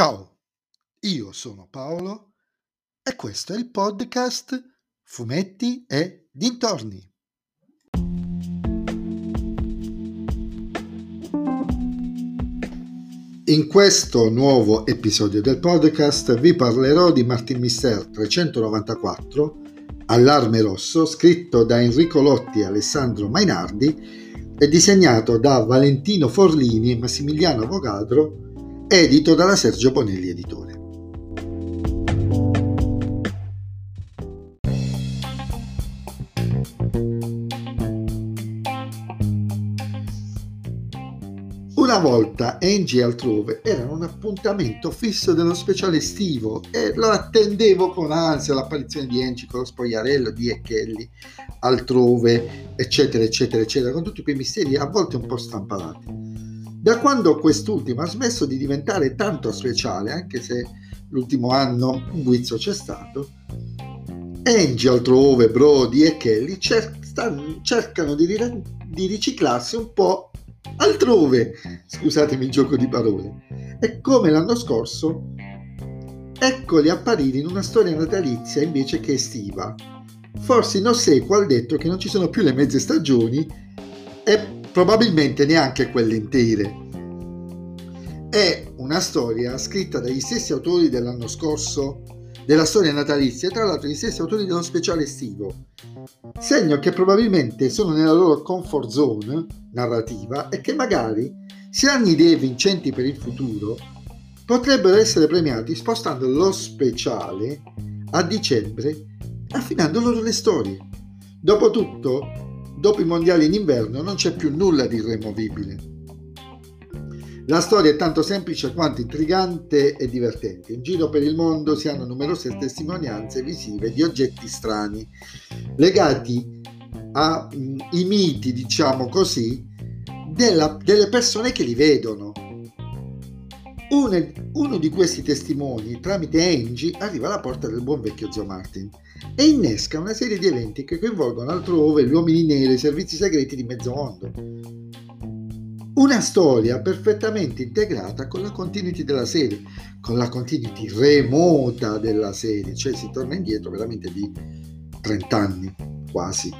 Ciao, io sono Paolo e questo è il podcast Fumetti e Dintorni. In questo nuovo episodio del podcast vi parlerò di Martin Mister 394, Allarme Rosso, scritto da Enrico Lotti e Alessandro Mainardi e disegnato da Valentino Forlini e Massimiliano Avogadro, edito dalla Sergio Bonelli Editore. Una volta Angie altrove erano un appuntamento fisso dello speciale estivo e lo attendevo con ansia l'apparizione di Angie con lo spogliarello di E. Kelly altrove, eccetera, eccetera, eccetera, con tutti quei misteri a volte un po' strampalati. Da quando quest'ultimo ha smesso di diventare tanto speciale, anche se l'ultimo anno un guizzo c'è stato, Angie altrove, Brody e Kelly cer- cercano di, ri- di riciclarsi un po' altrove, scusatemi il gioco di parole. E come l'anno scorso, eccoli apparire in una storia natalizia invece che estiva. Forse in ossequio al detto che non ci sono più le mezze stagioni e probabilmente neanche quelle intere. È una storia scritta dagli stessi autori dell'anno scorso della storia natalizia e tra l'altro gli stessi autori dello speciale estivo, segno che probabilmente sono nella loro comfort zone narrativa e che magari, se hanno idee vincenti per il futuro, potrebbero essere premiati spostando lo speciale a dicembre, affinando loro le storie. Dopotutto, dopo i mondiali in inverno non c'è più nulla di irremovibile. La storia è tanto semplice quanto intrigante e divertente. In giro per il mondo si hanno numerose testimonianze visive di oggetti strani legati ai mm, miti, diciamo così, della, delle persone che li vedono. Uno, di questi testimoni, tramite Angie, arriva alla porta del buon vecchio zio Martin e innesca una serie di eventi che coinvolgono altrove gli uomini neri e i servizi segreti di mezzo mondo. Una storia perfettamente integrata con la continuity della serie, con la continuity remota della serie, cioè si torna indietro veramente di 30 anni quasi.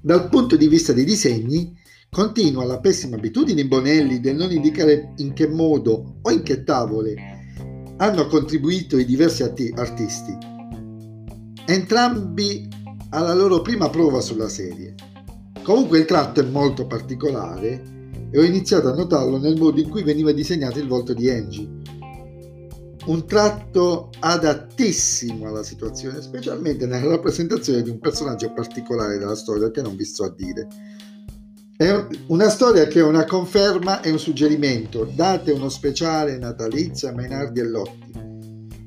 Dal punto di vista dei disegni, continua la pessima abitudine in Bonelli del non indicare in che modo o in che tavole hanno contribuito i diversi artisti. Entrambi alla loro prima prova sulla serie. Comunque il tratto è molto particolare e ho iniziato a notarlo nel modo in cui veniva disegnato il volto di Angie. Un tratto adattissimo alla situazione, specialmente nella rappresentazione di un personaggio particolare della storia che non vi sto a dire. È una storia che è una conferma e un suggerimento. Date uno speciale natalizio a Mainardi e Lotti.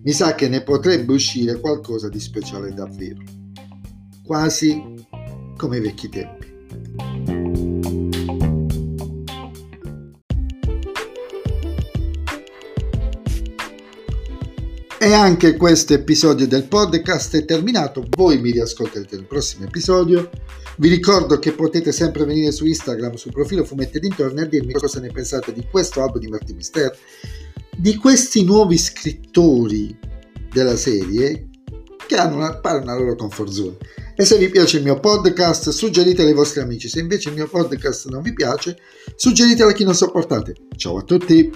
Mi sa che ne potrebbe uscire qualcosa di speciale davvero. Quasi come i vecchi tempi. E anche questo episodio del podcast è terminato, voi mi riascolterete nel prossimo episodio. Vi ricordo che potete sempre venire su Instagram, sul profilo Fumetti Dintorni, a dirmi cosa ne pensate di questo album di Martin Mister, di questi nuovi scrittori della serie che hanno una, pare una loro comfort zone. E se vi piace il mio podcast, suggeritelo ai vostri amici. Se invece il mio podcast non vi piace, suggeritelo a chi non sopportate. Ciao a tutti!